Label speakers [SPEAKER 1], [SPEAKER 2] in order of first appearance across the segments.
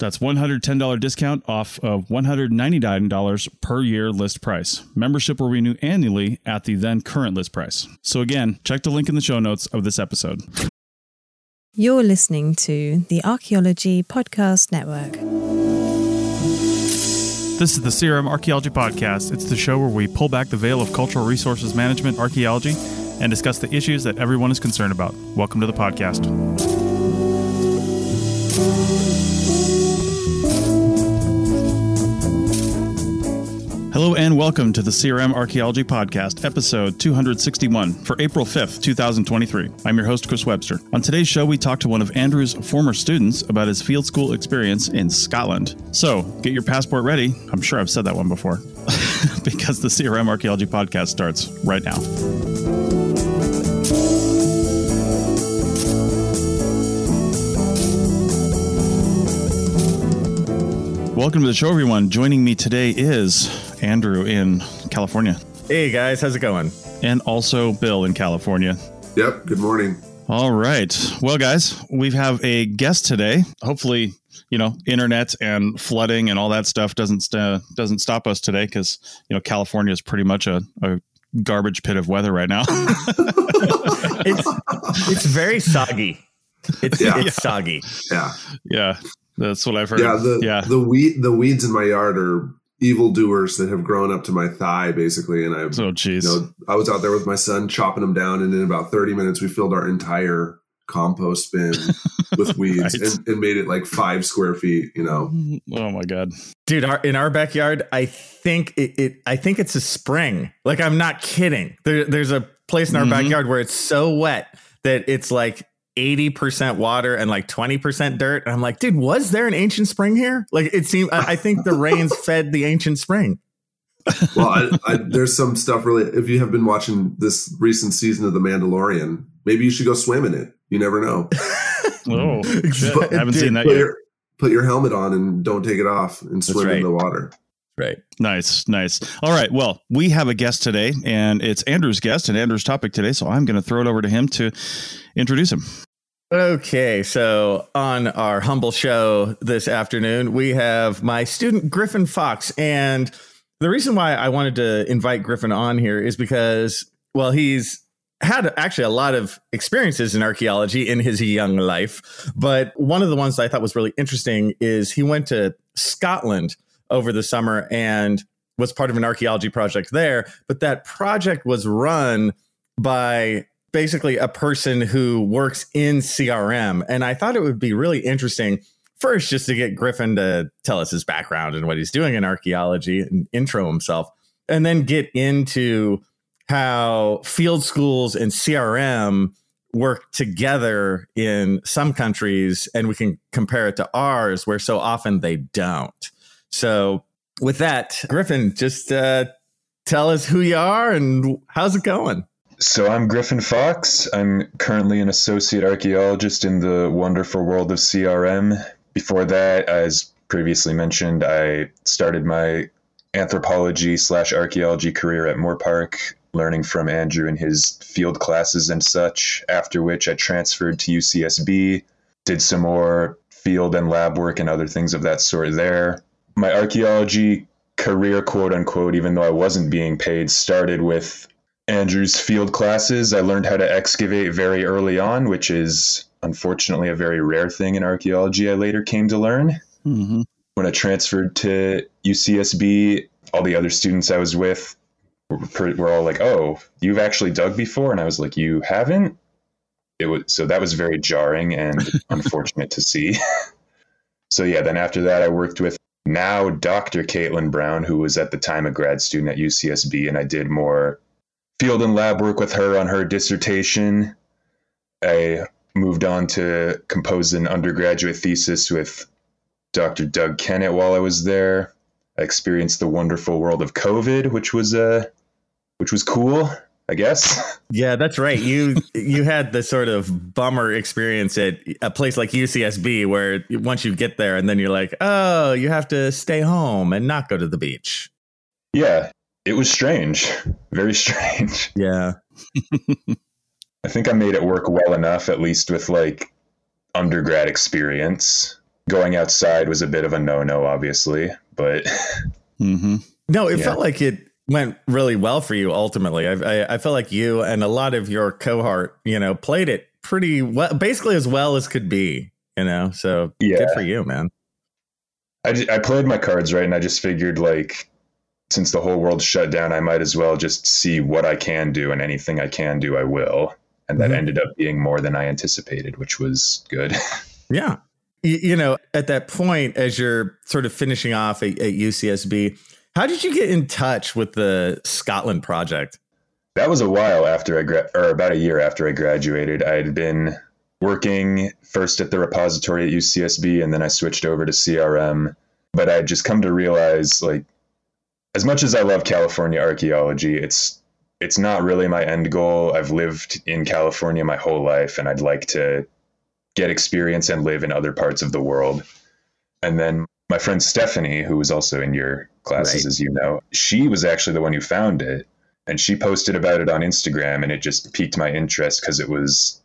[SPEAKER 1] That's $110 discount off of $199 per year list price. Membership will renew annually at the then current list price. So again, check the link in the show notes of this episode.
[SPEAKER 2] You're listening to the Archaeology Podcast Network.
[SPEAKER 1] This is the CRM Archaeology Podcast. It's the show where we pull back the veil of cultural resources management archaeology and discuss the issues that everyone is concerned about. Welcome to the podcast. Hello and welcome to the CRM Archaeology Podcast, episode 261 for April 5th, 2023. I'm your host, Chris Webster. On today's show, we talk to one of Andrew's former students about his field school experience in Scotland. So get your passport ready. I'm sure I've said that one before because the CRM Archaeology Podcast starts right now. Welcome to the show, everyone. Joining me today is Andrew in California,
[SPEAKER 3] Hey guys, how's it going?
[SPEAKER 1] and also Bill in California.
[SPEAKER 4] Yep. Good morning.
[SPEAKER 1] All right. Well, guys, we have a guest today. Hopefully, you know, internet and flooding and all that stuff doesn't st- doesn't stop us today because you know California is pretty much a, a garbage pit of weather right now.
[SPEAKER 3] It's it's very soggy. It's
[SPEAKER 4] Yeah.
[SPEAKER 3] it's soggy.
[SPEAKER 4] Yeah.
[SPEAKER 1] yeah, that's what I've heard.
[SPEAKER 4] Yeah. The
[SPEAKER 1] yeah.
[SPEAKER 4] the weed the weeds in my yard are evildoers that have grown up to my thigh, basically. And I've
[SPEAKER 1] So, geez.
[SPEAKER 4] you know I was out there with my son chopping them down, and in about thirty minutes we filled our entire compost bin with weeds
[SPEAKER 1] Right.
[SPEAKER 4] and, and made it like five square feet. You know.
[SPEAKER 1] oh my god.
[SPEAKER 3] Dude, our, in our backyard, I think it, it I think it's a spring. Like I'm not kidding. There, there's a place in our
[SPEAKER 1] Mhm.
[SPEAKER 3] backyard where it's so wet that it's like 80% water and like 20% dirt. And I'm like, dude, was there an ancient spring here? Like it seemed I, I think the rains fed the ancient spring.
[SPEAKER 4] Well, I, I, there's some stuff really. If you have been watching this recent season of The Mandalorian, maybe you should go swim in it. You never know.
[SPEAKER 1] Oh, shit.
[SPEAKER 3] But-
[SPEAKER 1] I haven't
[SPEAKER 3] dude,
[SPEAKER 1] seen that
[SPEAKER 4] Put
[SPEAKER 1] yet.
[SPEAKER 4] your put your helmet on and don't take it off and swim
[SPEAKER 3] right.
[SPEAKER 4] in the water.
[SPEAKER 3] Right.
[SPEAKER 1] Nice, nice. All right. Well, we have a guest today, and it's Andrew's guest and Andrew's topic today. So I'm going to throw it over to him to introduce him.
[SPEAKER 3] Okay, so on our humble show this afternoon, we have my student Griffin Fox. And the reason why I wanted to invite Griffin on here is because, well, he's had actually a lot of experiences in archaeology in his young life. But one of the ones that I thought was really interesting is he went to Scotland over the summer and was part of an archaeology project there. But that project was run by basically a person who works in CRM. And I thought it would be really interesting first just to get Griffin to tell us his background and what he's doing in archaeology and intro himself, and then get into how field schools and CRM work together in some countries and we can compare it to ours where so often they don't. So with that, Griffin, just uh, tell us who you are and how's it going?
[SPEAKER 5] So I'm Griffin Fox. I'm currently an associate archaeologist in the wonderful world of CRM. Before that, as previously mentioned, I started my anthropology slash archaeology career at Moorpark, learning from Andrew in his field classes and such. After which, I transferred to UCSB, did some more field and lab work and other things of that sort there. My archaeology career, quote unquote, even though I wasn't being paid, started with Andrew's field classes. I learned how to excavate very early on, which is unfortunately a very rare thing in archaeology, I later came to learn.
[SPEAKER 1] Mm-hmm.
[SPEAKER 5] When I transferred to UCSB, all the other students I was with were, were all like, "Oh, you've actually dug before," and I was like, "You haven't." It was so that was very jarring and unfortunate to see. so yeah, then after that, I worked with now Dr. Caitlin Brown, who was at the time a grad student at UCSB, and I did more field and lab work with her on her dissertation. I moved on to compose an undergraduate thesis with Dr. Doug Kennett while I was there. I experienced the wonderful world of COVID, which was uh, which was cool, I guess.
[SPEAKER 3] Yeah, that's right. You you had the sort of bummer experience at a place like UCSB where once you get there and then you're like, "Oh, you have to stay home and not go to the beach."
[SPEAKER 5] Yeah, it was strange. Very strange.
[SPEAKER 3] Yeah.
[SPEAKER 5] I think I made it work well enough, at least with like undergrad experience. Going outside was a bit of a no no, obviously, but
[SPEAKER 1] Mm-hmm.
[SPEAKER 3] No, it
[SPEAKER 5] Yeah.
[SPEAKER 3] felt like it went really well for you ultimately. I, I, I felt like you and a lot of your cohort, you know, played it pretty well, basically as well as could be, you know. So
[SPEAKER 5] Yeah.
[SPEAKER 3] good for you, man.
[SPEAKER 5] I, I played my cards right and I just figured like since the whole world shut down, I might as well just see what I can do and anything I can do, I will. And that
[SPEAKER 3] Mhm.
[SPEAKER 5] ended up being more than I anticipated, which was good.
[SPEAKER 3] Yeah. You, you know, at that point, as you're sort of finishing off at, at UCSB, how did you get in touch with the Scotland project?
[SPEAKER 5] that was a while after I gra- or about a year after I graduated. I had been working first at the repository at UCSB and then I switched over to CRM. But I would just come to realize like as much as I love California archaeology, it's it's not really my end goal. I've lived in California my whole life and I'd like to get experience and live in other parts of the world. And then my friend Stephanie, who was also in your classes,
[SPEAKER 3] Right.
[SPEAKER 5] as you know, she was actually the one who found it. And she posted about it on Instagram and it just piqued my interest because it was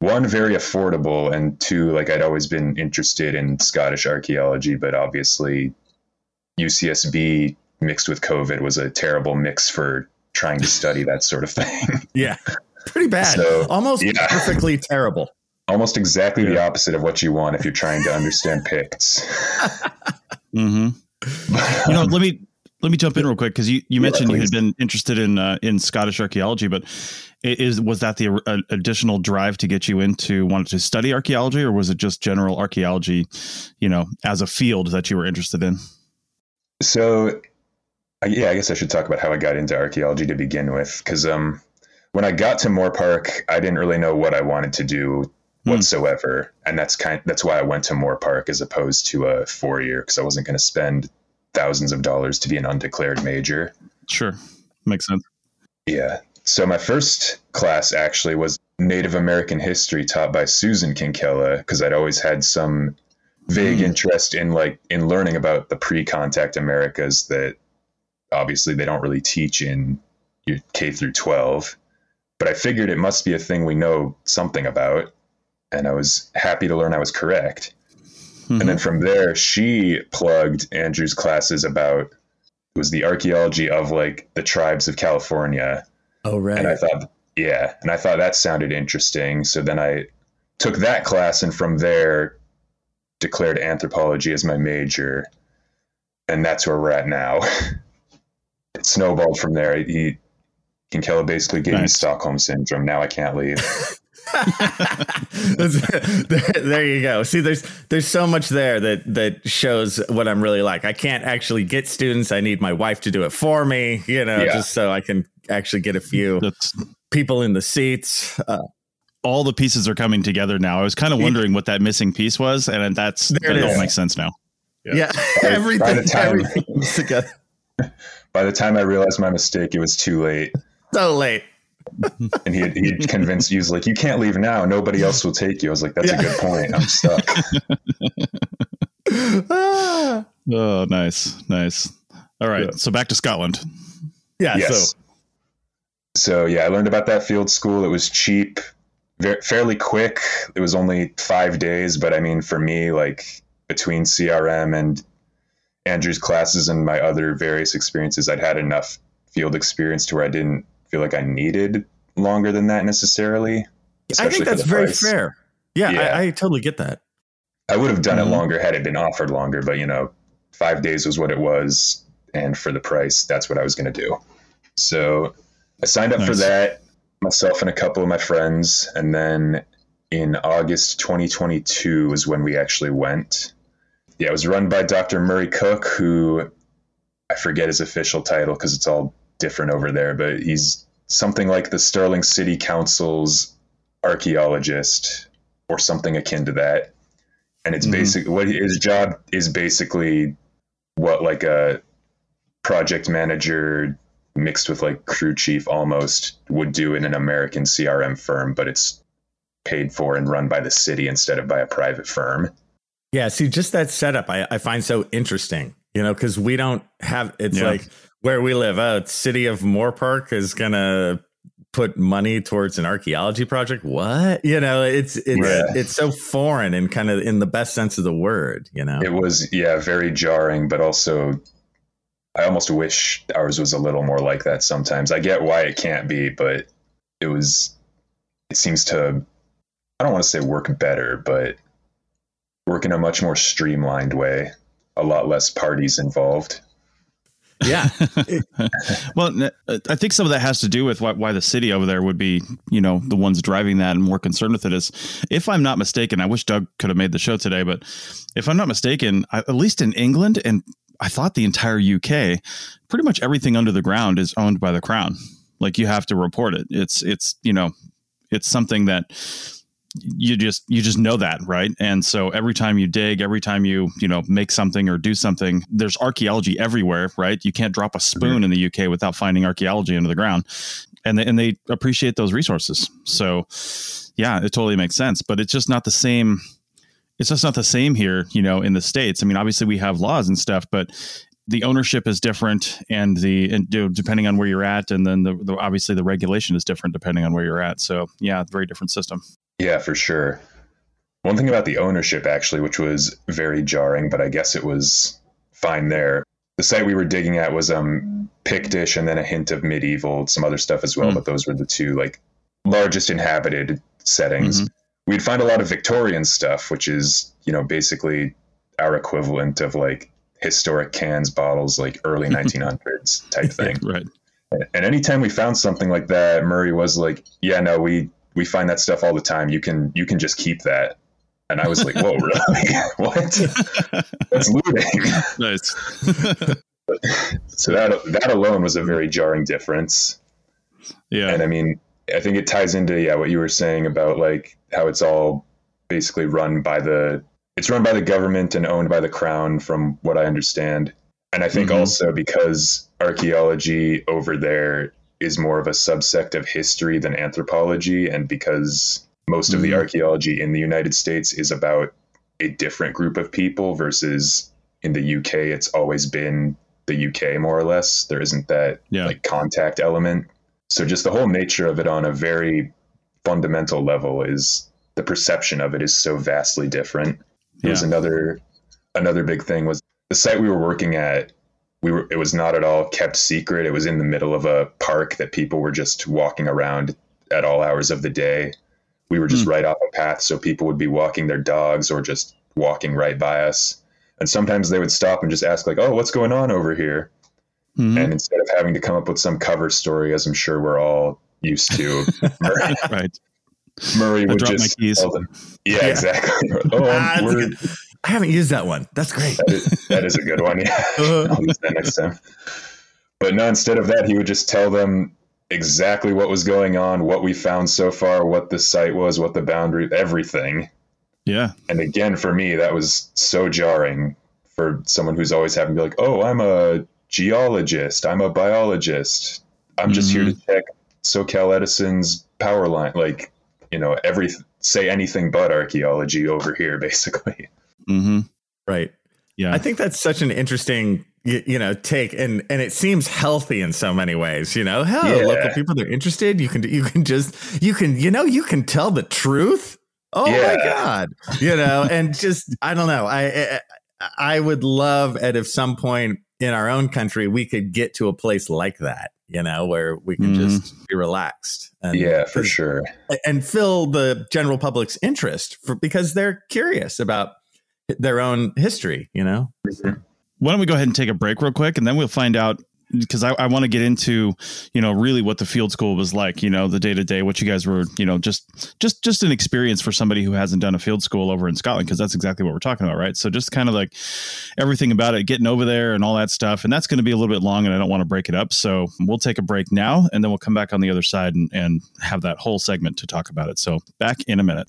[SPEAKER 5] one, very affordable, and two, like I'd always been interested in Scottish archaeology, but obviously UCSB mixed with COVID was a terrible mix for trying to study that sort of thing.
[SPEAKER 3] Yeah. Pretty bad.
[SPEAKER 5] So,
[SPEAKER 3] Almost
[SPEAKER 5] yeah.
[SPEAKER 3] perfectly terrible.
[SPEAKER 5] Almost exactly the opposite of what you want if you're trying to understand Picts.
[SPEAKER 1] Mm-hmm. You know, let me let me jump in real quick because you, you
[SPEAKER 5] Yeah,
[SPEAKER 1] mentioned you had been interested in uh, in Scottish archaeology, but is was that the uh, additional drive to get you into wanted to study archaeology, or was it just general archaeology, you know, as a field that you were interested in?
[SPEAKER 5] So, I- yeah, I guess I should talk about how I got into archaeology to begin with. Because um, when I got to Moorpark, I didn't really know what I wanted to do
[SPEAKER 1] Hmm.
[SPEAKER 5] whatsoever, and that's kind. That's why I went to Moorpark as opposed to a four year, because I wasn't going to spend thousands of dollars to be an undeclared major.
[SPEAKER 1] Sure, makes sense.
[SPEAKER 5] Yeah. So my first class actually was Native American history taught by Susan Kinkella because I'd always had some vague
[SPEAKER 1] Hmm.
[SPEAKER 5] interest in like in learning about the pre-contact Americas that obviously they don't really teach in your K through 12. But I figured it must be a thing we know something about and I was happy to learn I was correct.
[SPEAKER 1] Mhm.
[SPEAKER 5] And then from there, she plugged Andrew's classes about it was the archaeology of like the tribes of California.
[SPEAKER 3] Oh, right.
[SPEAKER 5] And I thought, yeah, and I thought that sounded interesting. So then I took that class and from there declared anthropology as my major. And that's where we're at now. it snowballed from there. He Kinkella basically gave me Stockholm syndrome. Now I can't leave.
[SPEAKER 3] there, there you go. See, there's there's so much there that that shows what I'm really like. I can't actually get students. I need my wife to do it for me. You know,
[SPEAKER 5] Yeah.
[SPEAKER 3] just so I can actually get a few
[SPEAKER 1] That's
[SPEAKER 3] people in the seats. Uh,
[SPEAKER 1] all the pieces are coming together now. I was kind of wondering what that missing piece was, and that's
[SPEAKER 3] There
[SPEAKER 1] that
[SPEAKER 3] it
[SPEAKER 1] all
[SPEAKER 3] is.
[SPEAKER 1] makes sense now.
[SPEAKER 3] yeah,
[SPEAKER 5] by
[SPEAKER 3] everything,
[SPEAKER 5] the time-
[SPEAKER 3] everything comes together.
[SPEAKER 5] By the time I realized my mistake, it was too late.
[SPEAKER 3] So late.
[SPEAKER 5] And he he convinced he was like, "You can't leave now. Nobody else will take you." I was like, "That's
[SPEAKER 3] Yeah.
[SPEAKER 5] a good point. I'm stuck."
[SPEAKER 3] Ah.
[SPEAKER 1] Oh, nice, nice. All right, so back to Scotland.
[SPEAKER 3] yeah.
[SPEAKER 5] Yes.
[SPEAKER 3] So
[SPEAKER 5] So yeah, I learned about that field school. It was cheap, very, fairly quick. It was only five days, but I mean, for me, like between CRM and Andrew's classes and my other various experiences, I'd had enough field experience to where I didn't feel like I needed longer than that necessarily.
[SPEAKER 3] I think that's very
[SPEAKER 5] price.
[SPEAKER 3] fair. Yeah,
[SPEAKER 5] Yeah.
[SPEAKER 3] I, I totally get that.
[SPEAKER 5] I would have done
[SPEAKER 1] Mhm.
[SPEAKER 5] it longer had it been offered longer, but you know, five days was what it was, and for the price, that's what I was going to do. So I signed up for that myself and a couple of my friends, and then in August 2022 was when we actually went. Yeah, it was run by Dr. Murray Cook, who I forget his official title because it's all different over there, but he's something like the Stirling City Council's archaeologist or something akin to that and it's
[SPEAKER 1] Mhm.
[SPEAKER 5] basically what his job is basically what like a project manager mixed with like crew chief almost would do in an American CRM firm, but it's paid for and run by the city instead of by a private firm.
[SPEAKER 3] Yeah, see, just that setup I, I find so interesting, you know, because we don't have it's
[SPEAKER 1] Yeah.
[SPEAKER 3] like where we live. Oh, city of Moorpark is gonna put money towards an archaeology project. What? You know, it's it's
[SPEAKER 5] Yeah.
[SPEAKER 3] it's so foreign and kind of in the best sense of the word, you know.
[SPEAKER 5] It was yeah, very jarring, but also I almost wish ours was a little more like that sometimes. I get why it can't be, but it was it seems to I don't want to say work better, but work in a much more streamlined way. A lot less parties involved.
[SPEAKER 3] Yeah.
[SPEAKER 1] well, uh, I think some of that has to do with why, why the city over there would be, you know, the ones driving that and more concerned with it. Is if I'm not mistaken, I wish Doug could have made the show today, but if I'm not mistaken, I, at least in England and I thought the entire UK, pretty much everything under the ground is owned by the crown. Like you have to report it. It's it's you know, it's something that you just you just know that right? And so every time you dig every time you you know make something or do something there's archaeology everywhere right? You can't drop a mhm. spoon in the uk without finding archaeology under the ground. And they, and they appreciate those resources. So yeah it totally makes sense. But it's just not the same it's just not the same here you know in the states. I mean obviously we have laws and stuff but the ownership is different and the and you know, depending on where you're at and then the, the obviously the regulation is different depending on where you're at. So yeah very different system
[SPEAKER 5] Yeah, for sure. One thing about the ownership, actually, which was very jarring, but I guess it was fine there. The site we were digging at was um Pictish and then a hint of medieval, some other stuff as well,
[SPEAKER 1] Mm.
[SPEAKER 5] but those were the two like largest inhabited settings.
[SPEAKER 1] Mhm.
[SPEAKER 5] We'd find a lot of Victorian stuff, which is, you know, basically our equivalent of like historic cans, bottles, like early 1900s type thing.
[SPEAKER 1] right
[SPEAKER 5] And anytime we found something like that, Murray was like, "Yeah, no, we we find that stuff all the time. You can you can just keep that." And I was like, "Whoa, really? what? That's looting."
[SPEAKER 1] nice
[SPEAKER 5] So that that alone was a very jarring difference.
[SPEAKER 1] yeah
[SPEAKER 5] And I mean, I think it ties into yeah what you were saying about like how it's all basically run by the it's run by the government and owned by the crown, from what I understand. And I think
[SPEAKER 1] Mhm.
[SPEAKER 5] also because archaeology over there is more of a subsect of history than anthropology, and because most of the
[SPEAKER 1] Mhm.
[SPEAKER 5] archaeology in the United States is about a different group of people versus in the UK, it's always been the UK more or less. There isn't that
[SPEAKER 1] Yeah.
[SPEAKER 5] like contact element. So just the whole nature of it on a very fundamental level is the perception of it is so vastly different. There was
[SPEAKER 1] Yeah.
[SPEAKER 5] another another big thing was the site we were working at we were it was not at all kept secret. It was in the middle of a park that people were just walking around at all hours of the day. We were just
[SPEAKER 1] Hmm.
[SPEAKER 5] right off a path so people would be walking their dogs or just walking right by us. And sometimes they would stop and just ask like, "Oh, what's going on over here?"
[SPEAKER 1] Mhm.
[SPEAKER 5] And instead of having to come up with some cover story, as I'm sure we're all used to, Murray,
[SPEAKER 1] right
[SPEAKER 5] Murray would just them, yeah,
[SPEAKER 3] Yeah.
[SPEAKER 5] exactly. oh,
[SPEAKER 3] Ah,
[SPEAKER 5] we're-
[SPEAKER 3] I haven't used that one. That's great.
[SPEAKER 5] that, is, that is a good one. Yeah, uh-huh. I'll use that next time. But no, instead of that, he would just tell them exactly what was going on, what we found so far, what the site was, what the boundary, everything.
[SPEAKER 1] yeah
[SPEAKER 5] And again, for me, that was so jarring for someone who's always having to be like, oh, I'm a geologist, I'm a biologist, I'm just here to mm-hmm. check SoCal Edison's power line. Like, you know, every say anything but archaeology over here, basically.
[SPEAKER 1] Hmm
[SPEAKER 3] Right.
[SPEAKER 1] Yeah.
[SPEAKER 3] I think that's such an interesting you, know take and and it seems healthy in so many ways you know hell
[SPEAKER 5] Yeah.
[SPEAKER 3] local people they're interested you can you can just you can you know you can tell the truth oh my god you know and just i don't know i I, I would love at if some point in our own country we could get to a place like that you know where we can
[SPEAKER 1] Mhm.
[SPEAKER 3] just be relaxed and
[SPEAKER 5] yeah, for sure.
[SPEAKER 3] and fill the general public's interest for because they're curious about their own history you know
[SPEAKER 1] Why don't we go ahead and take a break real quick, and then we'll find out because I, I want to get into you know really what the field school was like. You know the day to day, what you guys were you know just just just an experience for somebody who hasn't done a field school over in Scotland because that's exactly what we're talking about, right? So just kind of like everything about it, getting over there and all that stuff, and that's going to be a little bit long, and I don't want to break it up. So we'll take a break now, and then we'll come back on the other side and, and have that whole segment to talk about it. So back in a minute.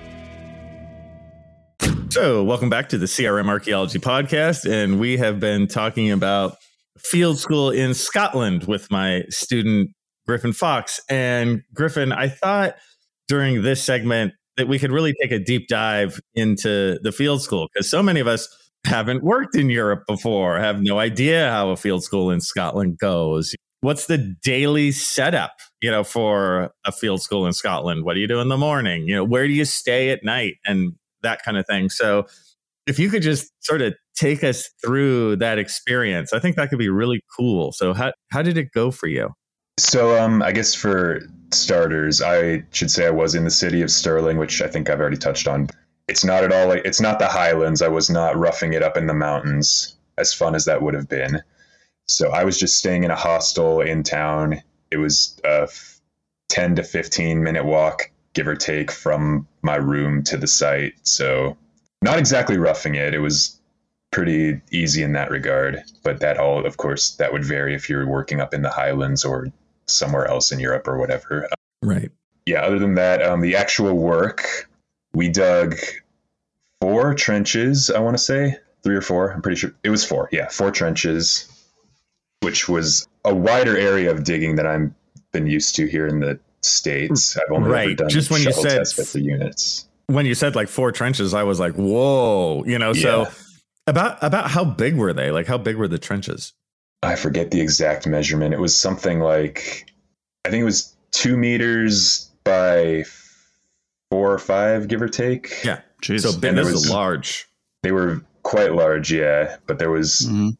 [SPEAKER 3] So, welcome back to the CRM Archaeology Podcast. And we have been talking about field school in Scotland with my student, Griffin Fox. And Griffin, I thought during this segment that we could really take a deep dive into the field school because so many of us haven't worked in Europe before, have no idea how a field school in Scotland goes. What's the daily setup, you know, for a field school in Scotland? What do you do in the morning? You know, where do you stay at night and that kind of thing? So, if you could just sort of take us through that experience, I think that could be really cool. So, how how did it go for you?
[SPEAKER 5] So, um, I guess for starters, I should say I was in the city of Stirling, which I think I've already touched on. It's not at all like it's not the Highlands. I was not roughing it up in the mountains, as fun as that would have been. So I was just staying in a hostel in town. It was a 10 to 15 minute walk, give or take, from my room to the site. So not exactly roughing it. It was pretty easy in that regard. But that all, of course, that would vary if you're working up in the Highlands or somewhere else in Europe or whatever.
[SPEAKER 3] Right.
[SPEAKER 5] Yeah, other than that, um, the actual work, we dug four trenches, I want to say. Three or four. I'm pretty sure it was four. Yeah, four trenches, which was a wider area of digging than I've been used to here in the States. I've only ever
[SPEAKER 3] Right.
[SPEAKER 5] done
[SPEAKER 3] Just when you said-
[SPEAKER 5] tests with the units.
[SPEAKER 3] When you said like four trenches, I was like, whoa, you know. So, about about how big were they? Like, how big were the trenches?
[SPEAKER 5] I forget the exact measurement. It was something like, I think it was two meters by four or five, give or take.
[SPEAKER 3] Yeah.
[SPEAKER 1] Jeez.
[SPEAKER 3] So big
[SPEAKER 5] And was-
[SPEAKER 3] large.
[SPEAKER 5] They were quite large, yeah, but there was
[SPEAKER 1] Mhm.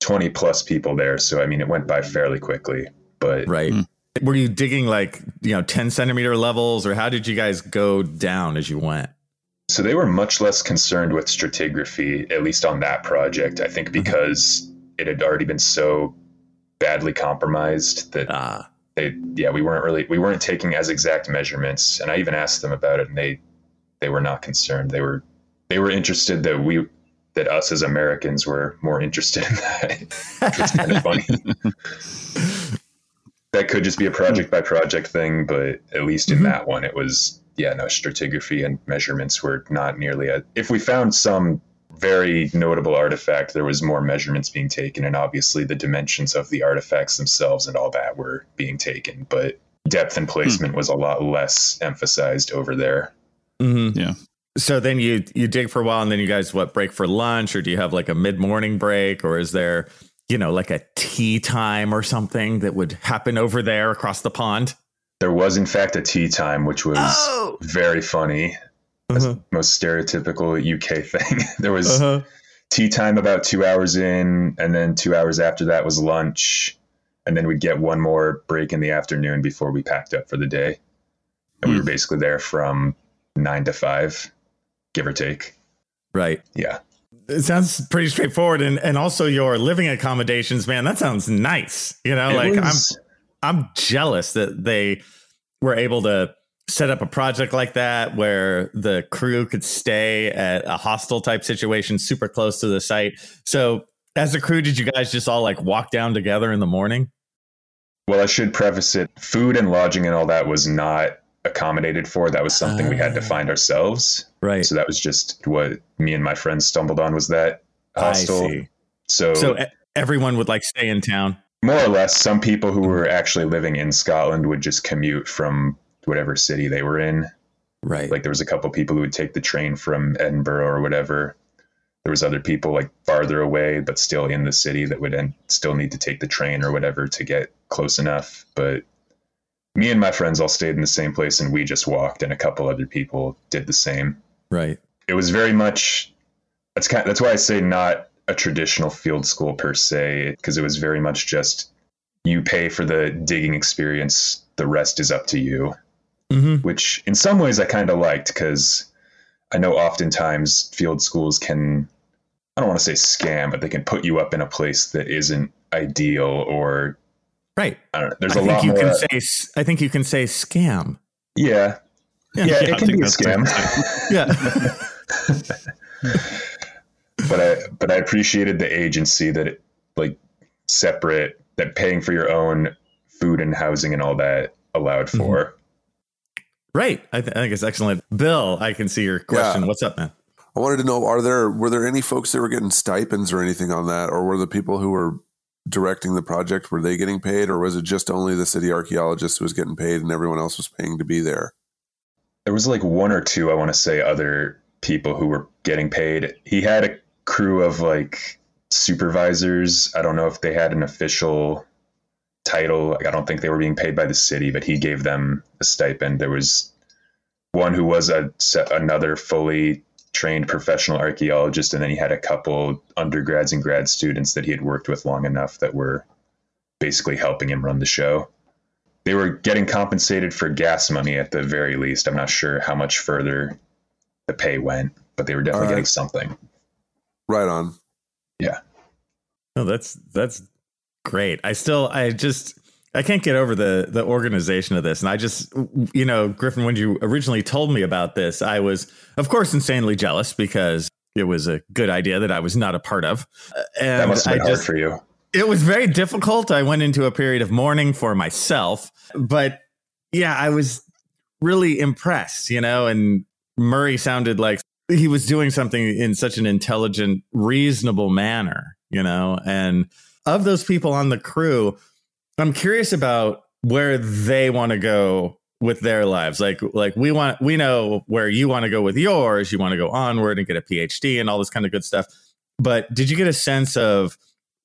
[SPEAKER 5] 20 plus people there. So, I mean, it went by fairly quickly. But
[SPEAKER 3] Right.
[SPEAKER 1] Mm.
[SPEAKER 3] Were you digging like, you know, 10 centimeter levels or how did you guys go down as you went?
[SPEAKER 5] so they were much less concerned with stratigraphy, at least on that project, I think, because it had already been so badly compromised that
[SPEAKER 3] Ah,
[SPEAKER 5] they, yeah, we weren't really, we weren't taking as exact measurements. And I even asked them about it and they, they were not concerned. They were, they were interested that we, that us as Americans were more interested in that. Which was kind of funny. that could just be a project by project thing, but at least in
[SPEAKER 3] Mhm.
[SPEAKER 5] that one, it was yeah, no stratigraphy and measurements were not nearly. A, if we found some very notable artifact, there was more measurements being taken, and obviously the dimensions of the artifacts themselves and all that were being taken, but depth and placement was a lot less emphasized over there.
[SPEAKER 3] Mm-hmm.
[SPEAKER 1] Yeah.
[SPEAKER 3] So then you you dig for a while and then you guys what break for lunch or do you have like a mid-morning break or is there, you know, like a tea time or something that would happen over there across the pond?
[SPEAKER 5] There was, in fact, a tea time, which was
[SPEAKER 3] Oh.
[SPEAKER 5] very funny.
[SPEAKER 3] Uh-huh.
[SPEAKER 5] Most stereotypical UK thing. there was
[SPEAKER 3] Uh-huh.
[SPEAKER 5] tea time about two hours in, and then two hours after that was lunch, and then we'd get one more break in the afternoon before we packed up for the day. And we were basically there from nine to five, give or take.
[SPEAKER 3] Right.
[SPEAKER 5] Yeah.
[SPEAKER 3] It sounds pretty straightforward, and and also your living accommodations, man. That sounds nice. You know,
[SPEAKER 5] It
[SPEAKER 3] like
[SPEAKER 5] was-
[SPEAKER 3] I'm I'm jealous that they were able to set up a project like that where the crew could stay at a hostel type situation, super close to the site. So, as a crew, did you guys just all like walk down together in the morning?
[SPEAKER 5] Well, I should preface it food and lodging and all that was not accommodated for. That was something we had to
[SPEAKER 3] Ah.
[SPEAKER 5] find ourselves.
[SPEAKER 3] Right.
[SPEAKER 5] So that was just what me and my friends stumbled on was that hostel. So,
[SPEAKER 3] So everyone would like stay in town.
[SPEAKER 5] more or less, some people who were actually living in Scotland would just commute from whatever city they were in.
[SPEAKER 3] Right.
[SPEAKER 5] Like there was a couple people who would take the train from Edinburgh or whatever. There was other people like farther away, but still in the city that would en- still need to take the train or whatever to get close enough. But me and my friends all stayed in the same place, and we just walked, and a couple other people did the same.
[SPEAKER 3] right.
[SPEAKER 5] It was very much that's kind. that's why I say not a traditional field school per se, because it was very much just you pay for the digging experience. The rest is up to you
[SPEAKER 3] hmm
[SPEAKER 5] which in some ways I kind of liked because I know oftentimes field schools can, I don't want to say scam, but they can put you up in a place that isn't ideal or
[SPEAKER 3] Right.
[SPEAKER 5] I don't know. There's
[SPEAKER 3] I
[SPEAKER 5] a
[SPEAKER 3] think
[SPEAKER 5] lot
[SPEAKER 3] you
[SPEAKER 5] more.
[SPEAKER 3] can say. s- I think you can say scam.
[SPEAKER 5] yeah. Yeah,
[SPEAKER 1] Yeah, I
[SPEAKER 5] it can be a scam.
[SPEAKER 3] Yeah.
[SPEAKER 5] but I but I appreciated the agency that it like separate that paying for your own food and housing and all that allowed mm-hmm. for.
[SPEAKER 3] right. I, th- I think it's excellent. Bill, I can see your question. What's up, man?
[SPEAKER 4] I wanted to know: Are there were there any folks that were getting stipends or anything on that, or were the people who were directing the project were they getting paid, or was it just only the city archaeologist who was getting paid and everyone else was paying to be there?
[SPEAKER 5] there was like one or two i want to say other people who were getting paid. He had a crew of like supervisors. I don't know if they had an official title. I don't think they were being paid by the city but he gave them a stipend. There was one who was a another fully trained professional archaeologist and then he had a couple undergrads and grad students that he had worked with long enough that were basically helping him run the show they were getting compensated for gas money at the very least. I'm not sure how much further the pay went, but they were definitely
[SPEAKER 4] All right.
[SPEAKER 5] getting something.
[SPEAKER 4] Right on. Yeah.
[SPEAKER 3] No, that's that's great. I still, I just, I can't get over the the organization of this, and I just, you know, Griffin, when you originally told me about this, I was, of course, insanely jealous because it was a good idea that I was not a part of, Uh, and
[SPEAKER 5] That must have
[SPEAKER 3] I
[SPEAKER 5] been hard
[SPEAKER 3] just,
[SPEAKER 5] for you.
[SPEAKER 3] it was very difficult. I went into a period of mourning for myself, but yeah, I was really impressed, you know, and Murray sounded like he was doing something in such an intelligent, reasonable manner, you know, and of those people on the crew, I'm curious about where they want to go with their lives. Like, like we want, we know where you want to go with yours. You want to go onward and get a PhD and all this kind of good stuff. But did you get a sense of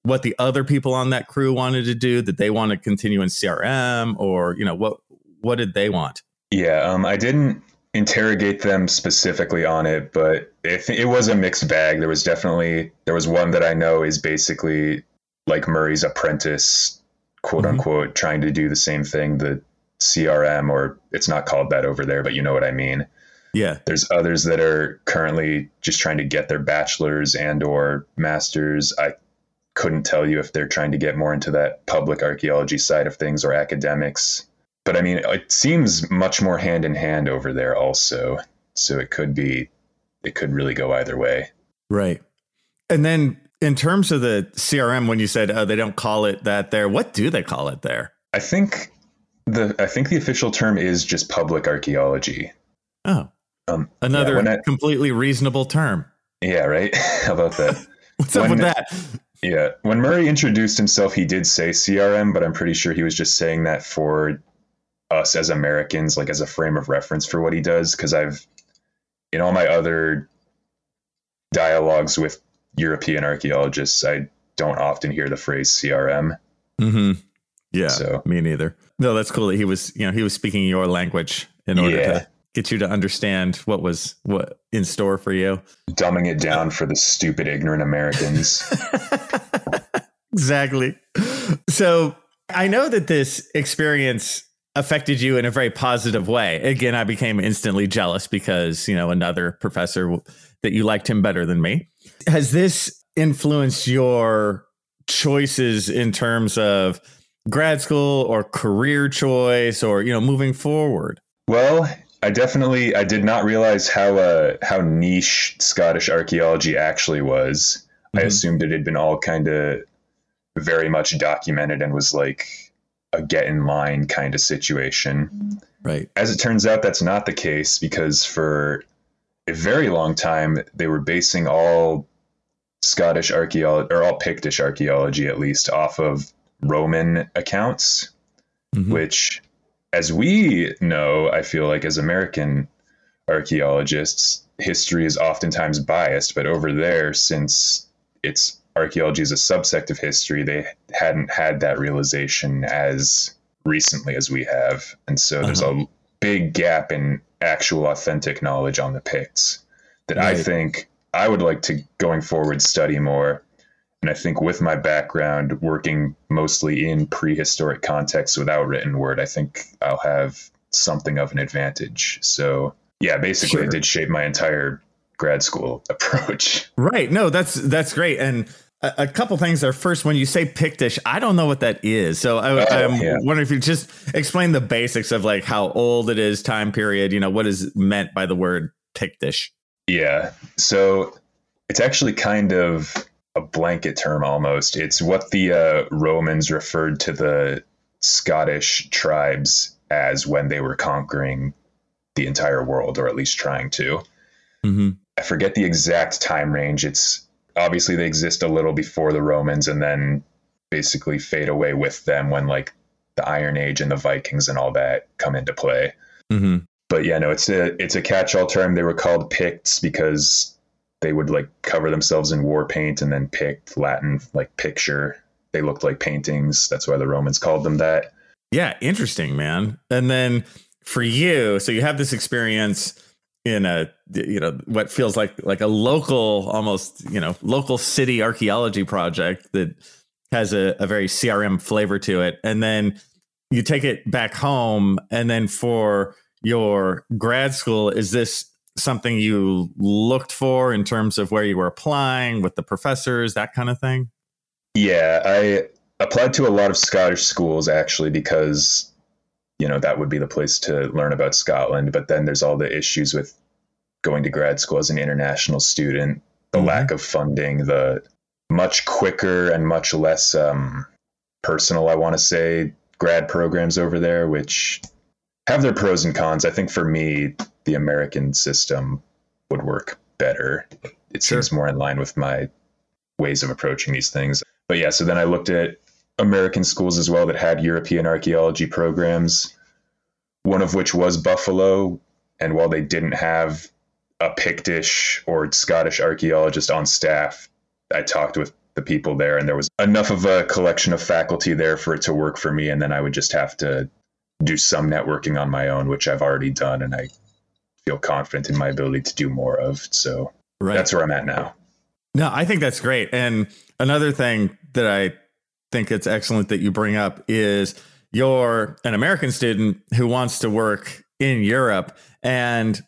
[SPEAKER 3] what the other people on that crew wanted to do? Did they want to continue in CRM, or you know what? What did they want?
[SPEAKER 5] Yeah, um, I didn't interrogate them specifically on it, but it, it was a mixed bag. There was definitely there was one that I know is basically like Murray's apprentice, quote
[SPEAKER 3] Mhm.
[SPEAKER 5] unquote, trying to do the same thing. The CRM, or it's not called that over there, but you know what I mean.
[SPEAKER 3] Yeah,
[SPEAKER 5] There's others that are currently just trying to get their bachelor's and or masters. I couldn't tell you if they're trying to get more into that public archaeology side of things or academics. But I mean, it seems much more hand in hand over there also. So it could be it could really go either way.
[SPEAKER 3] right. And then in terms of the CRM, when you said oh, they don't call it that there, what do they call it there?
[SPEAKER 5] I think the I think the official term is just public archaeology.
[SPEAKER 3] Oh,
[SPEAKER 5] Um,
[SPEAKER 3] another
[SPEAKER 5] yeah, when I-
[SPEAKER 3] completely reasonable term.
[SPEAKER 5] yeah, right. How about that?
[SPEAKER 3] What's up with that?
[SPEAKER 5] Yeah. When Murray introduced himself, he did say CRM, but I'm pretty sure he was just saying that for us as Americans, like as a frame of reference for what he does. Because I've, in all my other dialogues with European archaeologists, I don't often hear the phrase CRM.
[SPEAKER 3] Mm-hmm. Yeah,
[SPEAKER 5] So-
[SPEAKER 3] me neither. No, that's cool that he was, you know, he was speaking your language in order
[SPEAKER 5] Yeah.
[SPEAKER 3] to get you to understand what was what in store for you.
[SPEAKER 5] Dumbing it down for the stupid, ignorant Americans.
[SPEAKER 3] exactly. So I know that this experience affected you in a very positive way. Again, I became instantly jealous because, you know, another professor that you liked him better than me. Has this influenced your choices in terms of grad school or career choice or, you know, moving forward?
[SPEAKER 5] Well, I definitely I did not realize how uh how niche Scottish archaeology actually was. Mm-hmm. I assumed it had been all kind of very much documented and was like a get in line kind of situation.
[SPEAKER 3] Right.
[SPEAKER 5] As it turns out, that's not the case because for a very long time, they were basing all Scottish archaeology, or all Pictish archaeology at least, off of Roman accounts, mm-hmm. which, as we know, I feel like as American archaeologists, history is oftentimes biased. But over there, since it's archaeology is a subsect of history, they hadn't had that realization as recently as we have. And so uh-huh. there's a big gap in actual authentic knowledge on the Picts that right. I think I would like to going forward study more. And I think with my background working mostly in prehistoric contexts without written word, I think I'll have something of an advantage. So yeah, basically sure. it did shape my entire grad school approach.
[SPEAKER 3] Right. No, that's that's great. And a, a couple things there. First, when you say Pictish, I don't know what that is. So I, uh, I'm yeah. wondering if you just explain the basics of like how old it is, time period. You know, what is meant by the word Pictish?
[SPEAKER 5] Yeah. So it's actually kind of a blanket term almost. It's what the uh, Romans referred to the Scottish tribes as when they were conquering the entire world, or at least trying to. Mm-hmm. I forget the exact time range. It's obviously they exist a little before the Romans and then basically fade away with them when like the Iron Age and the Vikings and all that come into play. Mm-hmm. But yeah, no, it's a it's a catch-all term. They were called Picts because they would like cover themselves in war paint and then pict Latin like picture. They looked like paintings. That's why the Romans called them that.
[SPEAKER 3] Yeah, interesting, man. And then for you, so you have this experience in a you know what feels like like a local almost you know local city archaeology project that has a, a very crm flavor to it and then you take it back home and then for your grad school is this something you looked for in terms of where you were applying with the professors that kind of thing
[SPEAKER 5] yeah i applied to a lot of scottish schools actually because you know that would be the place to learn about Scotland. But then there's all the issues with going to grad school as an international student, the mm-hmm. lack of funding, the much quicker and much less um, personal, I want to say, grad programs over there, which have their pros and cons. I think for me, the American system would work better. It sure. seems more in line with my ways of approaching these things. But yeah, so then I looked at American schools as well that had European archaeology programs, one of which was Buffalo. And while they didn't have a Pictish or Scottish archaeologist on staff, I talked with the people there, and there was enough of a collection of faculty there for it to work for me. And then I would just have to do some networking on my own, which I've already done, and I feel confident in my ability to do more of. So right. that's where I'm at now.
[SPEAKER 3] No, I think that's great. And another thing that I think it's excellent that you bring up is you're an American student who wants to work in Europe. And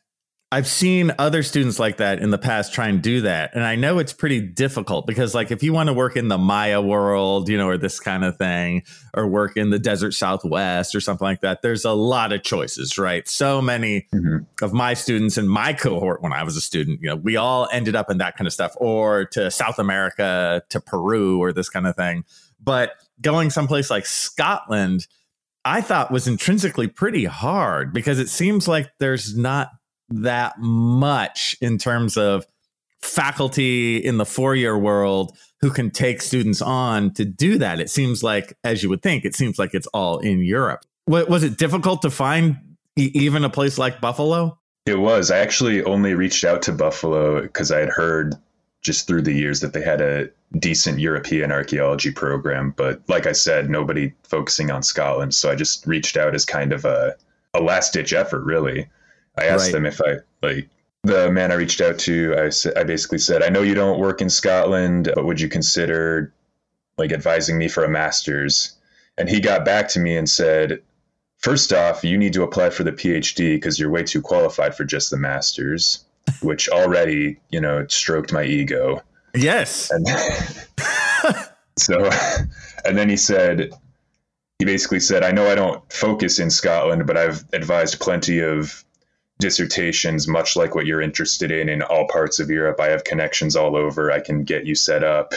[SPEAKER 3] I've seen other students like that in the past try and do that. And I know it's pretty difficult because, like, if you want to work in the Maya world, you know, or this kind of thing, or work in the desert Southwest or something like that, there's a lot of choices, right? So many mm-hmm. of my students in my cohort when I was a student, you know, we all ended up in that kind of stuff, or to South America, to Peru, or this kind of thing. But going someplace like Scotland, I thought was intrinsically pretty hard because it seems like there's not that much in terms of faculty in the four year world who can take students on to do that. It seems like, as you would think, it seems like it's all in Europe. Was it difficult to find even a place like Buffalo?
[SPEAKER 5] It was. I actually only reached out to Buffalo because I had heard just through the years that they had a decent European archaeology program. But like I said, nobody focusing on Scotland. So I just reached out as kind of a, a last ditch effort, really. I asked
[SPEAKER 3] Right.
[SPEAKER 5] them if I like the man I reached out to. I I basically said, I know you don't work in Scotland, but would you consider like advising me for a master's? And he got back to me and said, first off, you need to apply for the PhD because you're way too qualified for just the master's, which already you know stroked my ego.
[SPEAKER 3] Yes.
[SPEAKER 5] And so, and then he said, he basically said, I know I don't focus in Scotland, but I've advised plenty of dissertations, much like what you're interested in, in all parts of Europe. I have connections all over. I can get you set up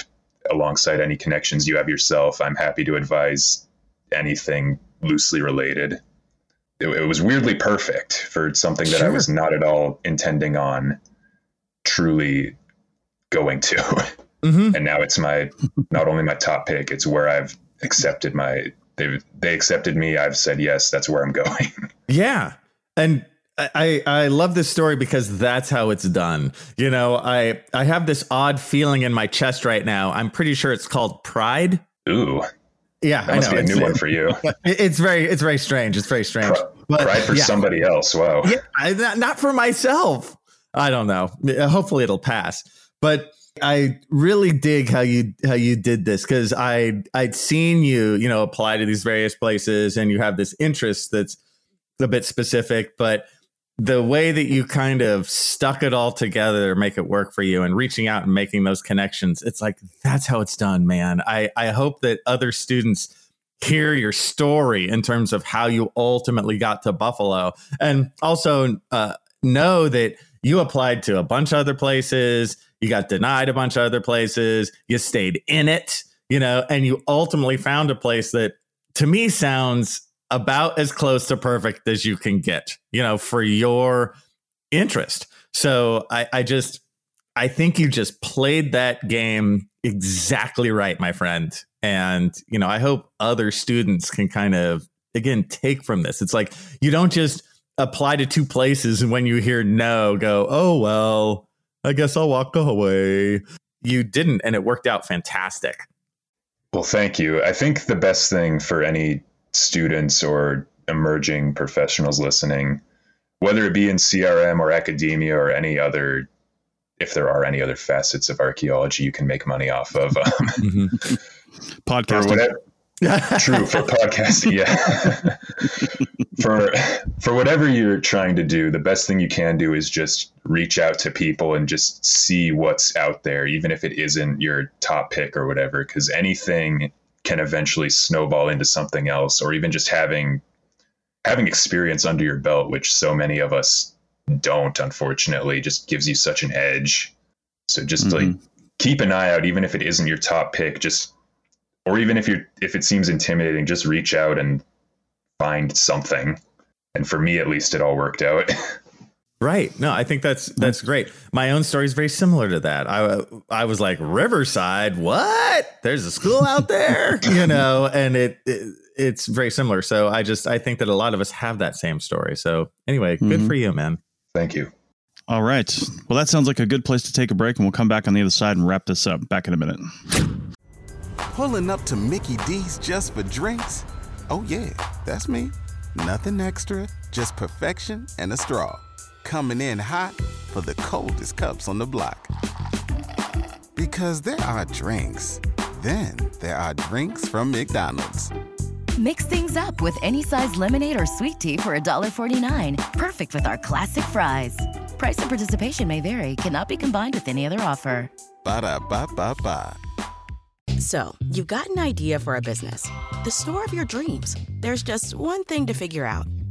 [SPEAKER 5] alongside any connections you have yourself. I'm happy to advise anything loosely related. It, it was weirdly perfect for something that I was not at all intending on truly going to.
[SPEAKER 3] hmm
[SPEAKER 5] and now it's my not only my top pick it's where i've accepted my they they accepted me i've said yes that's where i'm going
[SPEAKER 3] Yeah. And I, I love this story because that's how it's done. You know, I I have this odd feeling in my chest right now. I'm pretty sure it's called pride.
[SPEAKER 5] ooh
[SPEAKER 3] Yeah,
[SPEAKER 5] that must
[SPEAKER 3] I know.
[SPEAKER 5] be a
[SPEAKER 3] It's,
[SPEAKER 5] new one for you
[SPEAKER 3] it's very it's very strange. It's very strange. But
[SPEAKER 5] pride for
[SPEAKER 3] yeah.
[SPEAKER 5] somebody else wow
[SPEAKER 3] Yeah, I, not, not for myself. I don't know. Hopefully it'll pass. But I really dig how you how you did this because I I'd seen you you know apply to these various places and you have this interest that's a bit specific, but the way that you kind of stuck it all together to make it work for you and reaching out and making those connections, it's like that's how it's done, man. I I hope that other students hear your story in terms of how you ultimately got to Buffalo and also uh, know that you applied to a bunch of other places, you got denied a bunch of other places, you stayed in it, you know, and you ultimately found a place that to me sounds about as close to perfect as you can get, you know, for your interest. So I, I just, I think you just played that game exactly right, my friend. And, you know, I hope other students can kind of, again, take from this. It's like you don't just apply to two places and when you hear no, go, oh, well, I guess I'll walk away. You didn't, and it worked out fantastic.
[SPEAKER 5] well thank you i think the best thing for any students or emerging professionals listening whether it be in crm or academia or any other if there are any other facets of archaeology you can make money off of um, or
[SPEAKER 1] Podcasting.
[SPEAKER 5] True for podcasting, yeah. for for whatever you're trying to do, the best thing you can do is just reach out to people and just see what's out there, even if it isn't your top pick or whatever, because anything can eventually snowball into something else, or even just having having experience under your belt, which so many of us don't, unfortunately, just gives you such an edge. So just like mm-hmm. keep an eye out, even if it isn't your top pick, just or even if you're if it seems intimidating, just reach out and find something. And for me at least it all worked out.
[SPEAKER 3] Right. No, I think that's that's great. My own story is very similar to that. I I was like Riverside. What? There's a school out there, you know, and it, it it's very similar. So I just I think that a lot of us have that same story. So anyway, good
[SPEAKER 1] Mhm.
[SPEAKER 3] for you, man.
[SPEAKER 5] Thank you.
[SPEAKER 1] All right. Well, that sounds like a good place to take a break, and we'll come back on the other side and wrap this up. Back in a minute.
[SPEAKER 6] Pulling up to Mickey D's just for drinks? Oh, yeah, that's me. Nothing extra, just perfection and a straw. Coming in hot for the coldest cups on the block. Because there are drinks, then there are drinks from McDonald's.
[SPEAKER 7] Mix things up with any size lemonade or sweet tea for $1.49. Perfect with our classic fries. Price and participation may vary, cannot be combined with any other offer.
[SPEAKER 6] Ba da ba ba ba.
[SPEAKER 8] So, you've got an idea for a business, the store of your dreams. There's just one thing to figure out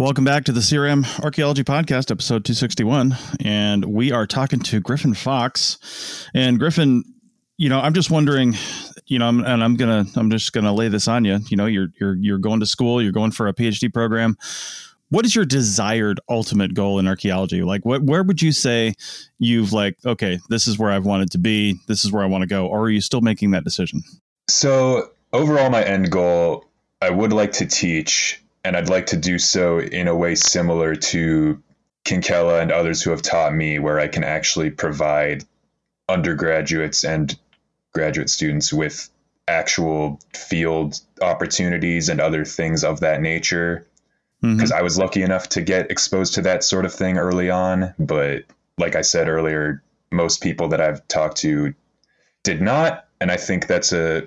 [SPEAKER 1] Welcome back to the CRM Archaeology Podcast, episode 261. And we are talking to Griffin Fox. And Griffin, you know, I'm just wondering, you know, and I'm gonna, I'm just gonna lay this on you. You know, you're you're you're going to school, you're going for a PhD program. what is your desired ultimate goal in archaeology? Like, what where would you say you've like, okay, this is where I've wanted to be, this is where I want to go, or are you still making that decision?
[SPEAKER 5] So overall, my end goal, I would like to teach, and I'd like to do so in a way similar to Kinkella and others who have taught me, where I can actually provide undergraduates and graduate students with actual field opportunities and other things of that nature. Because mm-hmm. I was lucky enough to get exposed to that sort of thing early on. But like I said earlier, most people that I've talked to did not. And I think that's a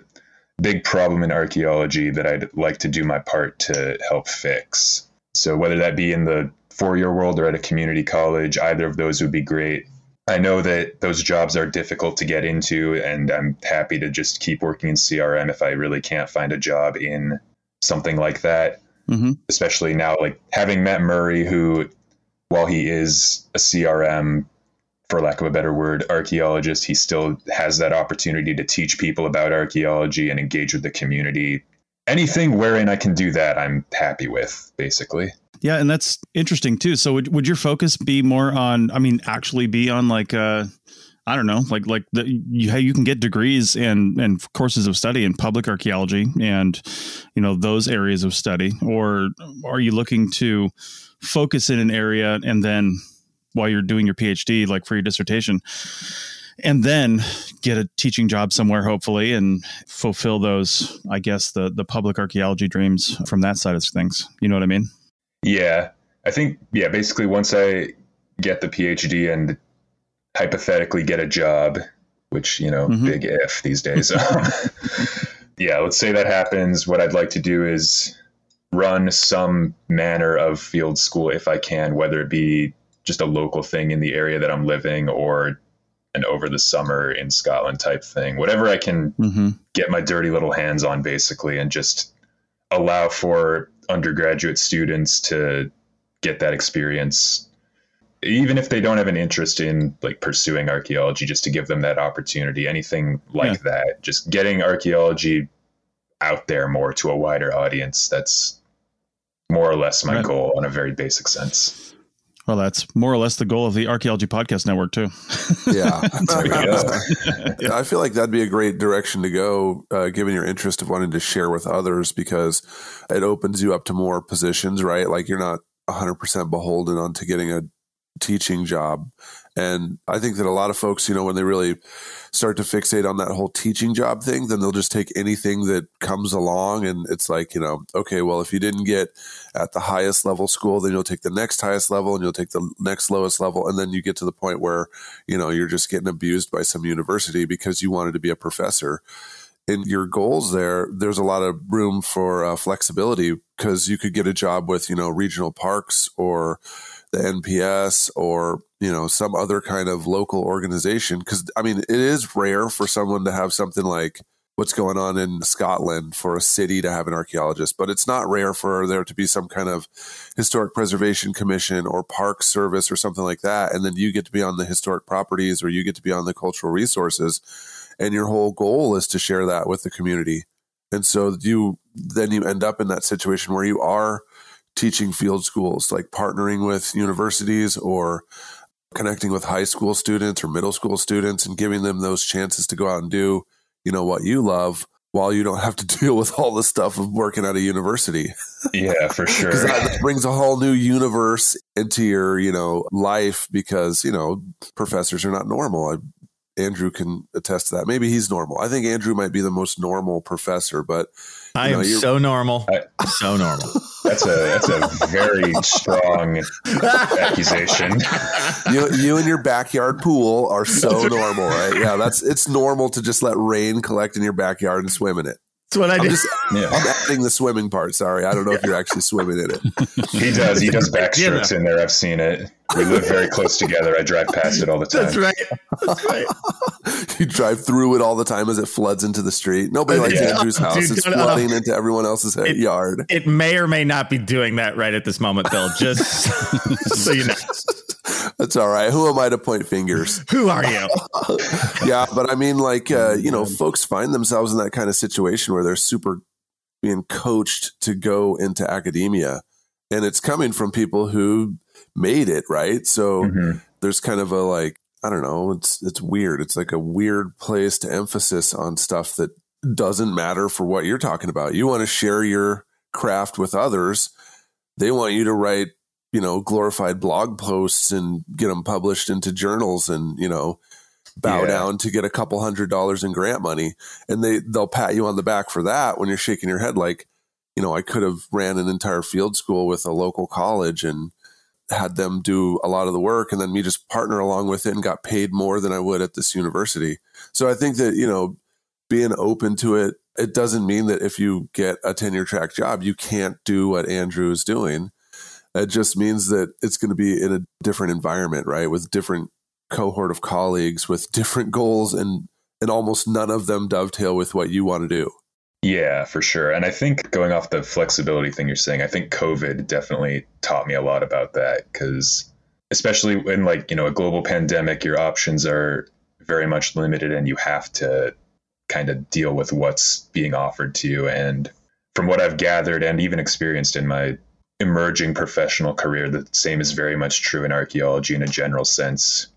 [SPEAKER 5] big problem in archaeology that I'd like to do my part to help fix. So whether that be in the four year world or at a community college, either of those would be great. I know that those jobs are difficult to get into, and I'm happy to just keep working in CRM if I really can't find a job in something like that. Mm-hmm. Especially now, like having met Murray, who, while he is a CRM, for lack of a better word, archaeologist, he still has that opportunity to teach people about archaeology and engage with the community. Anything wherein I can do that, I'm happy with, basically.
[SPEAKER 1] Yeah, and that's interesting too. So would would your focus be more on I mean actually be on like uh I don't know, like like the, you you can get degrees and and courses of study in public archaeology and you know those areas of study or are you looking to focus in an area and then while you're doing your PhD like for your dissertation and then get a teaching job somewhere hopefully and fulfill those I guess the the public archaeology dreams from that side of things. You know what I mean?
[SPEAKER 5] Yeah. I think, yeah, basically once I get the PhD and hypothetically get a job, which, you know, mm-hmm. big if these days. yeah, let's say that happens. What I'd like to do is run some manner of field school if I can, whether it be just a local thing in the area that I'm living or an over the summer in Scotland type thing. Whatever I can mm-hmm. get my dirty little hands on, basically, and just allow for undergraduate students to get that experience even if they don't have an interest in like pursuing archaeology just to give them that opportunity anything like yeah. that just getting archaeology out there more to a wider audience that's more or less my right. goal in a very basic sense
[SPEAKER 1] well, that's more or less the goal of the Archaeology Podcast Network, too.
[SPEAKER 4] yeah. yeah. I feel like that'd be a great direction to go, uh, given your interest of wanting to share with others, because it opens you up to more positions, right? Like you're not 100% beholden onto getting a teaching job. And I think that a lot of folks, you know, when they really start to fixate on that whole teaching job thing, then they'll just take anything that comes along. And it's like, you know, okay, well, if you didn't get at the highest level school, then you'll take the next highest level and you'll take the next lowest level. And then you get to the point where, you know, you're just getting abused by some university because you wanted to be a professor. In your goals there, there's a lot of room for uh, flexibility because you could get a job with, you know, regional parks or, the NPS or you know some other kind of local organization because I mean it is rare for someone to have something like what's going on in Scotland for a city to have an archaeologist, but it's not rare for there to be some kind of historic preservation commission or park service or something like that. And then you get to be on the historic properties or you get to be on the cultural resources. And your whole goal is to share that with the community. And so you then you end up in that situation where you are teaching field schools, like partnering with universities or connecting with high school students or middle school students and giving them those chances to go out and do, you know, what you love while you don't have to deal with all the stuff of working at a university.
[SPEAKER 5] Yeah, for sure.
[SPEAKER 4] That brings a whole new universe into your, you know, life because, you know, professors are not normal. I Andrew can attest to that. Maybe he's normal. I think Andrew might be the most normal professor, but
[SPEAKER 3] I know, am so normal. I, so normal.
[SPEAKER 5] That's a that's a very strong accusation.
[SPEAKER 4] You you and your backyard pool are so normal, right? Yeah, that's it's normal to just let rain collect in your backyard and swim in it.
[SPEAKER 3] That's what I
[SPEAKER 4] I'm
[SPEAKER 3] do.
[SPEAKER 4] Just, yeah. I'm adding the swimming part. Sorry, I don't know if you're actually swimming in it.
[SPEAKER 5] He does. He does backstrokes in there. I've seen it. We live very close together. I drive past it all the time.
[SPEAKER 3] That's right. That's right.
[SPEAKER 4] you drive through it all the time as it floods into the street. Nobody likes yeah. Andrew's house. Dude, it's flooding uh, into everyone else's it, yard.
[SPEAKER 3] It may or may not be doing that right at this moment, Bill. Just so you know.
[SPEAKER 4] That's all right. Who am I to point fingers?
[SPEAKER 3] Who are you?
[SPEAKER 4] yeah, but I mean, like, uh, you know, folks find themselves in that kind of situation where they're super being coached to go into academia and it's coming from people who made it, right? So
[SPEAKER 5] Mhm.
[SPEAKER 4] there's kind of a like I don't know, it's it's weird. It's like a weird place to emphasis on stuff that doesn't matter for what you're talking about. You want to share your craft with others. They want you to write, you know, glorified blog posts and get them published into journals and, you know, bow
[SPEAKER 5] Yeah.
[SPEAKER 4] down to get a couple hundred dollars in grant money and they they'll pat you on the back for that when you're shaking your head like, you know, I could have ran an entire field school with a local college and had them do a lot of the work and then me just partner along with it and got paid more than I would at this university. So I think that, you know, being open to it, it doesn't mean that if you get a tenure track job, you can't do what Andrew is doing. It just means that it's going to be in a different environment, right? With different cohort of colleagues with different goals and and almost none of them dovetail with what you want to do.
[SPEAKER 5] Yeah, for sure. And I think going off the flexibility thing you're saying, I think COVID definitely taught me a lot about that because especially in like, you know, a global pandemic, your options are very much limited and you have to kind of deal with what's being offered to you and from what I've gathered and even experienced in my emerging professional career, the same is very much true in archaeology in a general sense.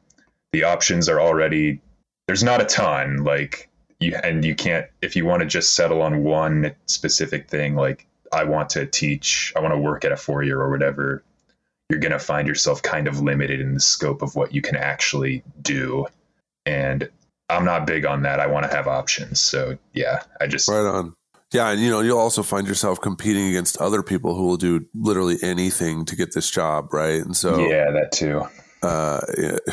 [SPEAKER 5] The options are already there's not a ton like you and you can't if you want to just settle on one specific thing like i want to teach i want to work at a four year or whatever you're going to find yourself kind of limited in the scope of what you can actually do and i'm not big on that i want to have options so yeah i just
[SPEAKER 4] Right on. Yeah, and you know, you'll also find yourself competing against other people who will do literally anything to get this job, right? And so
[SPEAKER 5] yeah that too
[SPEAKER 4] uh,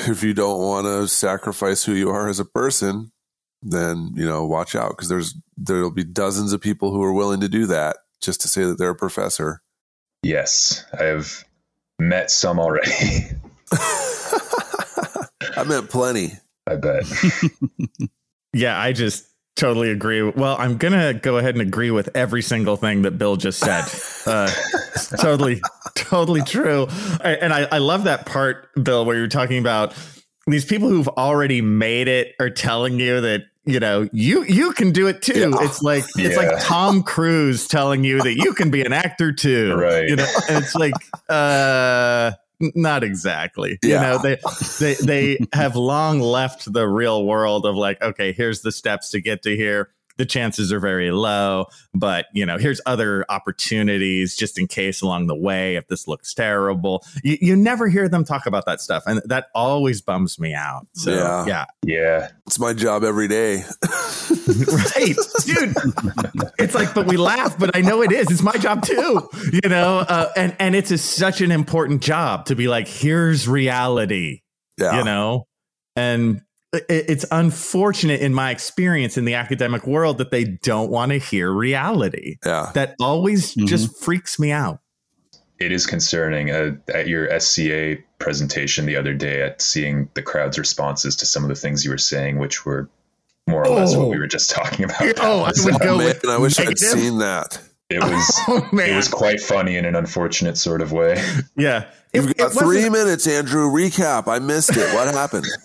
[SPEAKER 4] if you don't want to sacrifice who you are as a person, then you know watch out because there's there'll be dozens of people who are willing to do that just to say that they're a professor.
[SPEAKER 5] yes i have met some already
[SPEAKER 4] I met plenty.
[SPEAKER 5] i bet
[SPEAKER 3] Yeah, I just totally agree. Well, I'm gonna go ahead and agree with every single thing that Bill just said. Uh, totally, totally true. And I, I love that part, Bill, where you're talking about these people who've already made it are telling you that you know you you can do it too.
[SPEAKER 4] Yeah.
[SPEAKER 3] It's like it's like Tom Cruise telling you that you can be an actor too.
[SPEAKER 5] Right.
[SPEAKER 3] You know, and it's like uh not exactly. You know, they they they have long left the real world of like, okay, here's the steps to get to here. The chances are very low, but you know, here's other opportunities just in case along the way if this looks terrible. You, you never hear them talk about that stuff, and that always bums me out. So
[SPEAKER 4] Yeah.
[SPEAKER 3] yeah,
[SPEAKER 5] yeah
[SPEAKER 4] It's my job every day.
[SPEAKER 3] right, dude. It's like, but we laugh, but I know it is. It's my job too, you know. Uh, and and it's a, such an important job to be like, here's reality,
[SPEAKER 4] Yeah.
[SPEAKER 3] you know. And it, it's unfortunate in my experience in the academic world that they don't want to hear reality.
[SPEAKER 4] Yeah.
[SPEAKER 3] That always just freaks me out.
[SPEAKER 5] it is concerning uh, at your SCA presentation the other day at seeing the crowd's responses to some of the things you were saying, which were more or less
[SPEAKER 3] Oh.
[SPEAKER 5] what we were just talking about.
[SPEAKER 3] Oh, I
[SPEAKER 5] So
[SPEAKER 3] would go
[SPEAKER 4] Man,
[SPEAKER 3] with
[SPEAKER 4] I wish I'd seen that.
[SPEAKER 5] it was
[SPEAKER 3] Oh
[SPEAKER 5] it was quite funny in an unfortunate sort of way.
[SPEAKER 3] yeah.
[SPEAKER 4] You've
[SPEAKER 3] It-
[SPEAKER 4] got
[SPEAKER 3] it wasn't-
[SPEAKER 4] three minutes, Andrew. Recap. I missed it. What happened?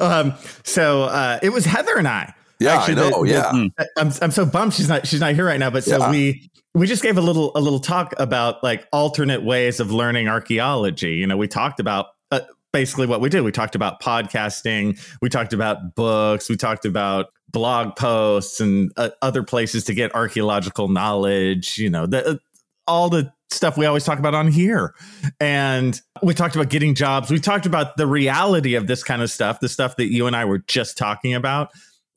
[SPEAKER 3] um, so uh, it was Heather and I.
[SPEAKER 4] Yeah,
[SPEAKER 3] Actually,
[SPEAKER 4] I know.
[SPEAKER 3] the- the-
[SPEAKER 4] yeah.
[SPEAKER 3] I'm I'm so bummed she's not she's not here right now. But so
[SPEAKER 4] Yeah.
[SPEAKER 3] we we just gave a little a little talk about like alternate ways of learning archaeology. You know, we talked about uh, basically what we did. We talked about podcasting. We talked about books. We talked about blog posts and uh, other places to get archaeological knowledge. You know, the, uh, all the stuff we always talk about on here. And we talked about getting jobs. We talked about the reality of this kind of stuff, the stuff that you and I were just talking about.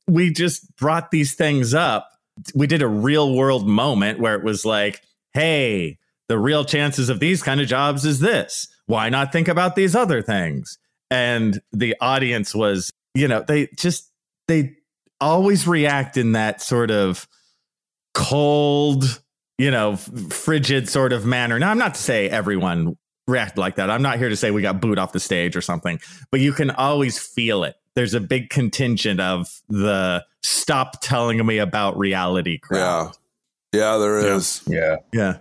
[SPEAKER 3] We just brought these things up. We did a real world moment where it was like, hey, the real chances of these kind of jobs is this. Why not think about these other things? And the audience was, you know, they just, they always react in that sort of cold, you know, frigid sort of manner. Now, I'm not to say everyone reacted like that. I'm not here to say we got booed off the stage or something, but you can always feel it. There's a big contingent of the stop telling me about reality crowd.
[SPEAKER 4] Yeah. Yeah, there is.
[SPEAKER 5] Yeah.
[SPEAKER 3] Yeah.
[SPEAKER 4] Yeah.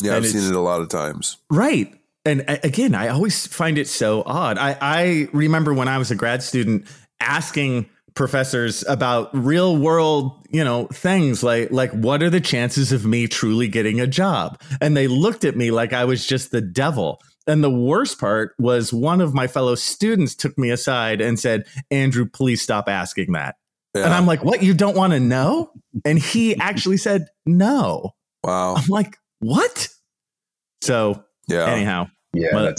[SPEAKER 3] Yeah, And
[SPEAKER 4] I've seen it a lot of times.
[SPEAKER 3] Right. And again, I always find it so odd. I, I remember when I was a grad student asking professors about real world, you know, things like like what are the chances of me truly getting a job? And they looked at me like I was just the devil. And the worst part was one of my fellow students took me aside and said, "Andrew, please stop asking that." Yeah. And I'm like, "What? You don't want to know?" And he actually said, "No."
[SPEAKER 4] Wow.
[SPEAKER 3] I'm like, "What?" So, yeah. Anyhow,
[SPEAKER 5] yeah,
[SPEAKER 3] my, my,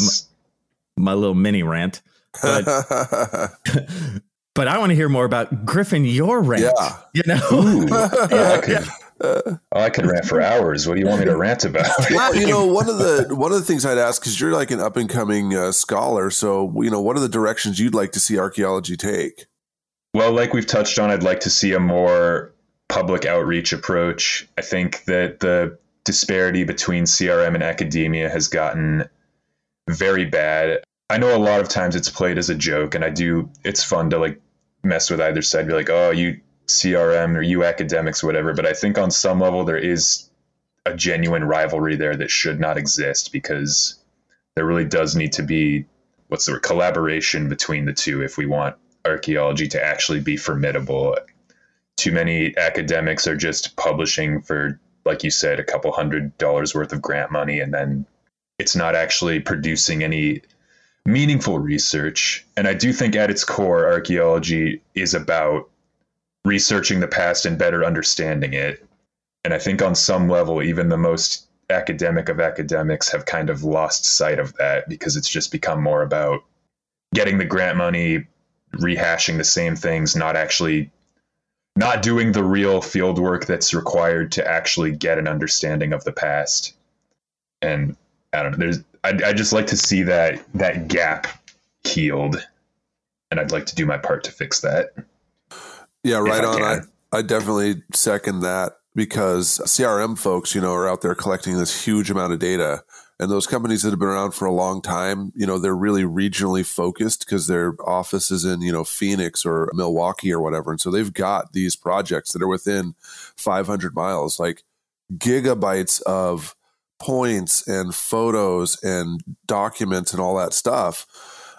[SPEAKER 3] my little mini rant. But but I want to hear more about Griffin, your rant.
[SPEAKER 4] Yeah.
[SPEAKER 3] You know?
[SPEAKER 5] Ooh, yeah, I could, oh, I could rant for hours. What do you want me to rant about?
[SPEAKER 4] well, you know, one of the one of the things I'd ask because you're like an up and coming uh, scholar, so you know, what are the directions you'd like to see archaeology take?
[SPEAKER 5] Well, like we've touched on, I'd like to see a more public outreach approach. I think that the disparity between CRM and academia has gotten very bad. I know a lot of times it's played as a joke, and I do. It's fun to like mess with either side. Be like, oh, you CRM or you academics, whatever. But I think on some level there is a genuine rivalry there that should not exist because there really does need to be what's the word collaboration between the two if we want archaeology to actually be formidable. Too many academics are just publishing for, like you said, a couple hundred dollars worth of grant money, and then it's not actually producing any meaningful research. And I do think at its core, archaeology is about researching the past and better understanding it. And I think on some level, even the most academic of academics have kind of lost sight of that because it's just become more about getting the grant money, rehashing the same things, not actually not doing the real field work that's required to actually get an understanding of the past. And I don't know, there's I'd, I'd just like to see that that gap healed, and I'd like to do my part to fix that.
[SPEAKER 4] Yeah, right I on. I, I definitely second that because CRM folks, you know, are out there collecting this huge amount of data. And those companies that have been around for a long time, you know, they're really regionally focused because their office is in, you know, Phoenix or Milwaukee or whatever. And so they've got these projects that are within 500 miles, like gigabytes of points and photos and documents and all that stuff.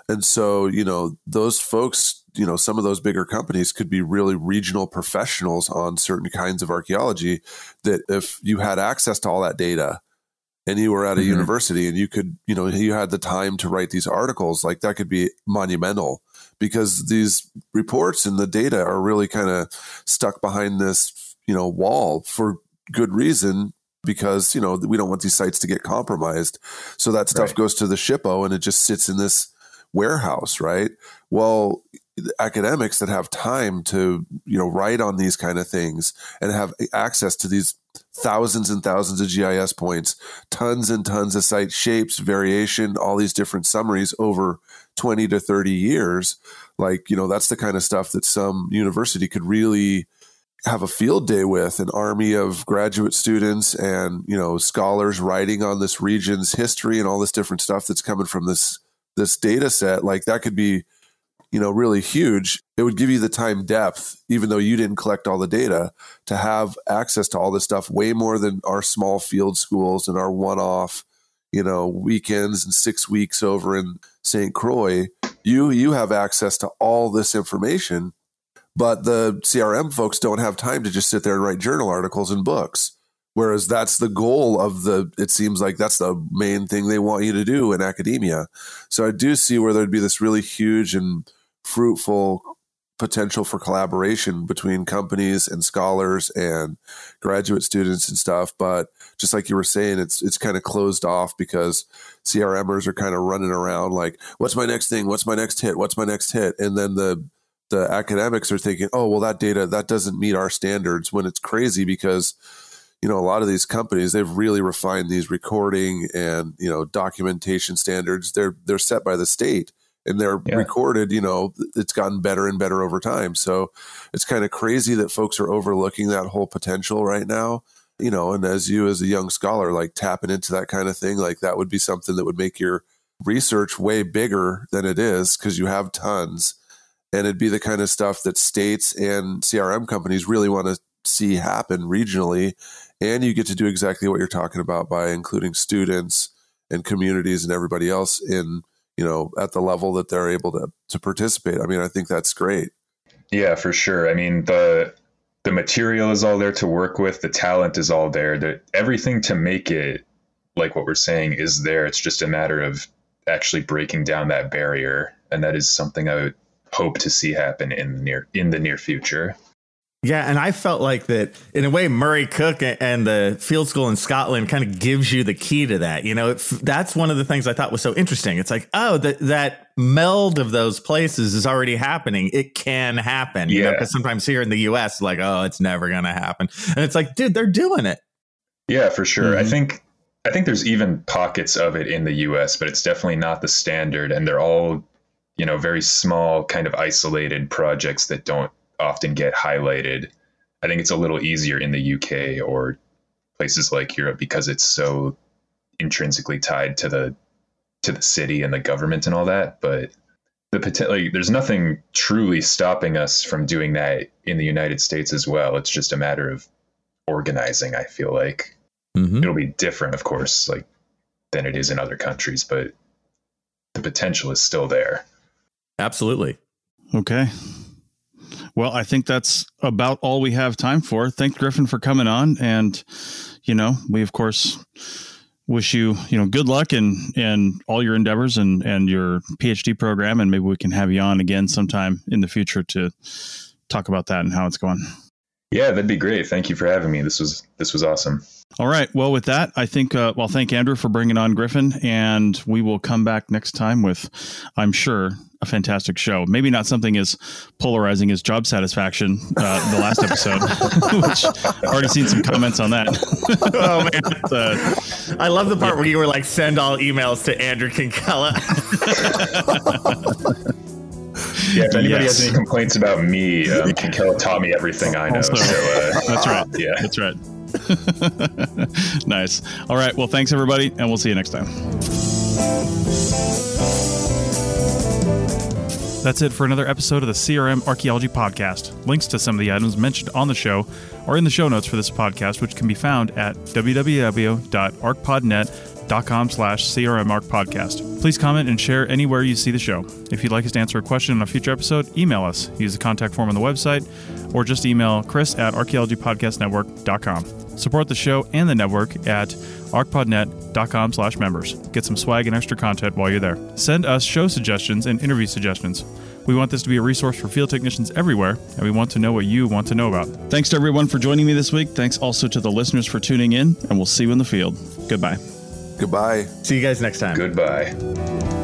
[SPEAKER 4] And so, you know, those folks, you know, some of those bigger companies could be really regional professionals on certain kinds of archaeology that if you had access to all that data and you were at a mm-hmm. university and you could, you know, you had the time to write these articles, like that could be monumental because these reports and the data are really kind of stuck behind this, you know, wall for good reason because you know we don't want these sites to get compromised. So that stuff right. goes to the SHPO and it just sits in this warehouse, right? Well, academics that have time to you know write on these kind of things and have access to these thousands and thousands of GIS points, tons and tons of site shapes, variation, all these different summaries over 20 to 30 years. Like, you know, that's the kind of stuff that some university could really have a field day with an army of graduate students and you know scholars writing on this region's history and all this different stuff that's coming from this this data set like that could be you know really huge. It would give you the time depth even though you didn't collect all the data to have access to all this stuff way more than our small field schools and our one-off you know weekends and six weeks over in st croix. You you have access to all this information but the CRM folks don't have time to just sit there and write journal articles and books. Whereas that's the goal of the, it seems like that's the main thing they want you to do in academia. So I do see where there'd be this really huge and fruitful potential for collaboration between companies and scholars and graduate students and stuff. But just like you were saying, it's it's kind of closed off because CRMers are kind of running around like, what's my next thing? What's my next hit? What's my next hit? And then the the academics are thinking, oh, well, that data that doesn't meet our standards. When it's crazy because you know a lot of these companies they've really refined these recording and you know documentation standards. They're they're set by the state and they're yeah. recorded. You know, it's gotten better and better over time. So it's kind of crazy that folks are overlooking that whole potential right now. You know, and as you as a young scholar, like tapping into that kind of thing, like that would be something that would make your research way bigger than it is because you have tons and it'd be the kind of stuff that states and CRM companies really want to see happen regionally. And you get to do exactly what you're talking about by including students and communities and everybody else in, you know, at the level that they're able to to participate. I mean, I think that's great.
[SPEAKER 5] Yeah, for sure. I mean, the the material is all there to work with, the talent is all there. The, everything to make it like what we're saying is there. It's just a matter of actually breaking down that barrier, and that is something I would hope to see happen in the near in the near future.
[SPEAKER 3] Yeah, and I felt like that in a way. Murray Cook and the field school in Scotland kind of gives you the key to that. You know, it, that's one of the things I thought was so interesting. It's like, oh, that that meld of those places is already happening. It can happen. You know,
[SPEAKER 5] Yeah.
[SPEAKER 3] because sometimes here in the U.S., like, oh, it's never going to happen, and it's like, dude, they're doing it.
[SPEAKER 5] Yeah, for sure. I
[SPEAKER 3] Mhm.
[SPEAKER 5] think I think there's even pockets of it in the US, but it's definitely not the standard and they're all, you know, very small kind of isolated projects that don't often get highlighted. I think it's a little easier in the UK or places like Europe because it's so intrinsically tied to the to the city and the government and all that, but the potential like, there's nothing truly stopping us from doing that in the United States as well. It's just a matter of organizing, I feel like
[SPEAKER 3] Mm-hmm.
[SPEAKER 5] it'll be different, of course, like than it is in other countries, but the potential is still there.
[SPEAKER 3] Absolutely.
[SPEAKER 1] Okay. Well, I think that's about all we have time for. Thank Griffin for coming on, and you know, we of course wish you you know good luck in in all your endeavors and and your PhD program, and maybe we can have you on again sometime in the future to talk about that and how it's going.
[SPEAKER 5] Yeah, that'd be great. Thank you for having me. This was this was awesome.
[SPEAKER 1] All right. Well, with that, I think, uh, well, thank Andrew for bringing on Griffin, and we will come back next time with, I'm sure, a fantastic show. Maybe not something as polarizing as job satisfaction, uh, the last episode, which I've already seen some comments on that.
[SPEAKER 3] Oh man,
[SPEAKER 1] Uh,
[SPEAKER 3] I love the part where you were like, send all emails to Andrew Kinkella.
[SPEAKER 5] Yeah, if anybody
[SPEAKER 1] Yes.
[SPEAKER 5] has any complaints about me, um, Kinkella taught me everything I know.
[SPEAKER 1] Also-
[SPEAKER 5] so uh,
[SPEAKER 1] that's right.
[SPEAKER 5] yeah,
[SPEAKER 1] That's right. nice. All right. Well, thanks, everybody, and we'll see you next time. That's it for another episode of the CRM Archaeology Podcast. Links to some of the items mentioned on the show are in the show notes for this podcast, which can be found at www.archpodnet.com slash crmarchpodcast. Please comment and share anywhere you see the show. If you'd like us to answer a question on a future episode, email us. Use the contact form on the website or just email chris at archaeologypodcastnetwork.com. Support the show and the network at archpodnet.com slash members. Get some swag and extra content while you're there. Send us show suggestions and interview suggestions. We want this to be a resource for field technicians everywhere, and we want to know what you want to know about. Thanks to everyone for joining me this week. Thanks also to the listeners for tuning in, and we'll see you in the field. Goodbye.
[SPEAKER 4] Goodbye.
[SPEAKER 3] See you guys next time.
[SPEAKER 5] goodbye.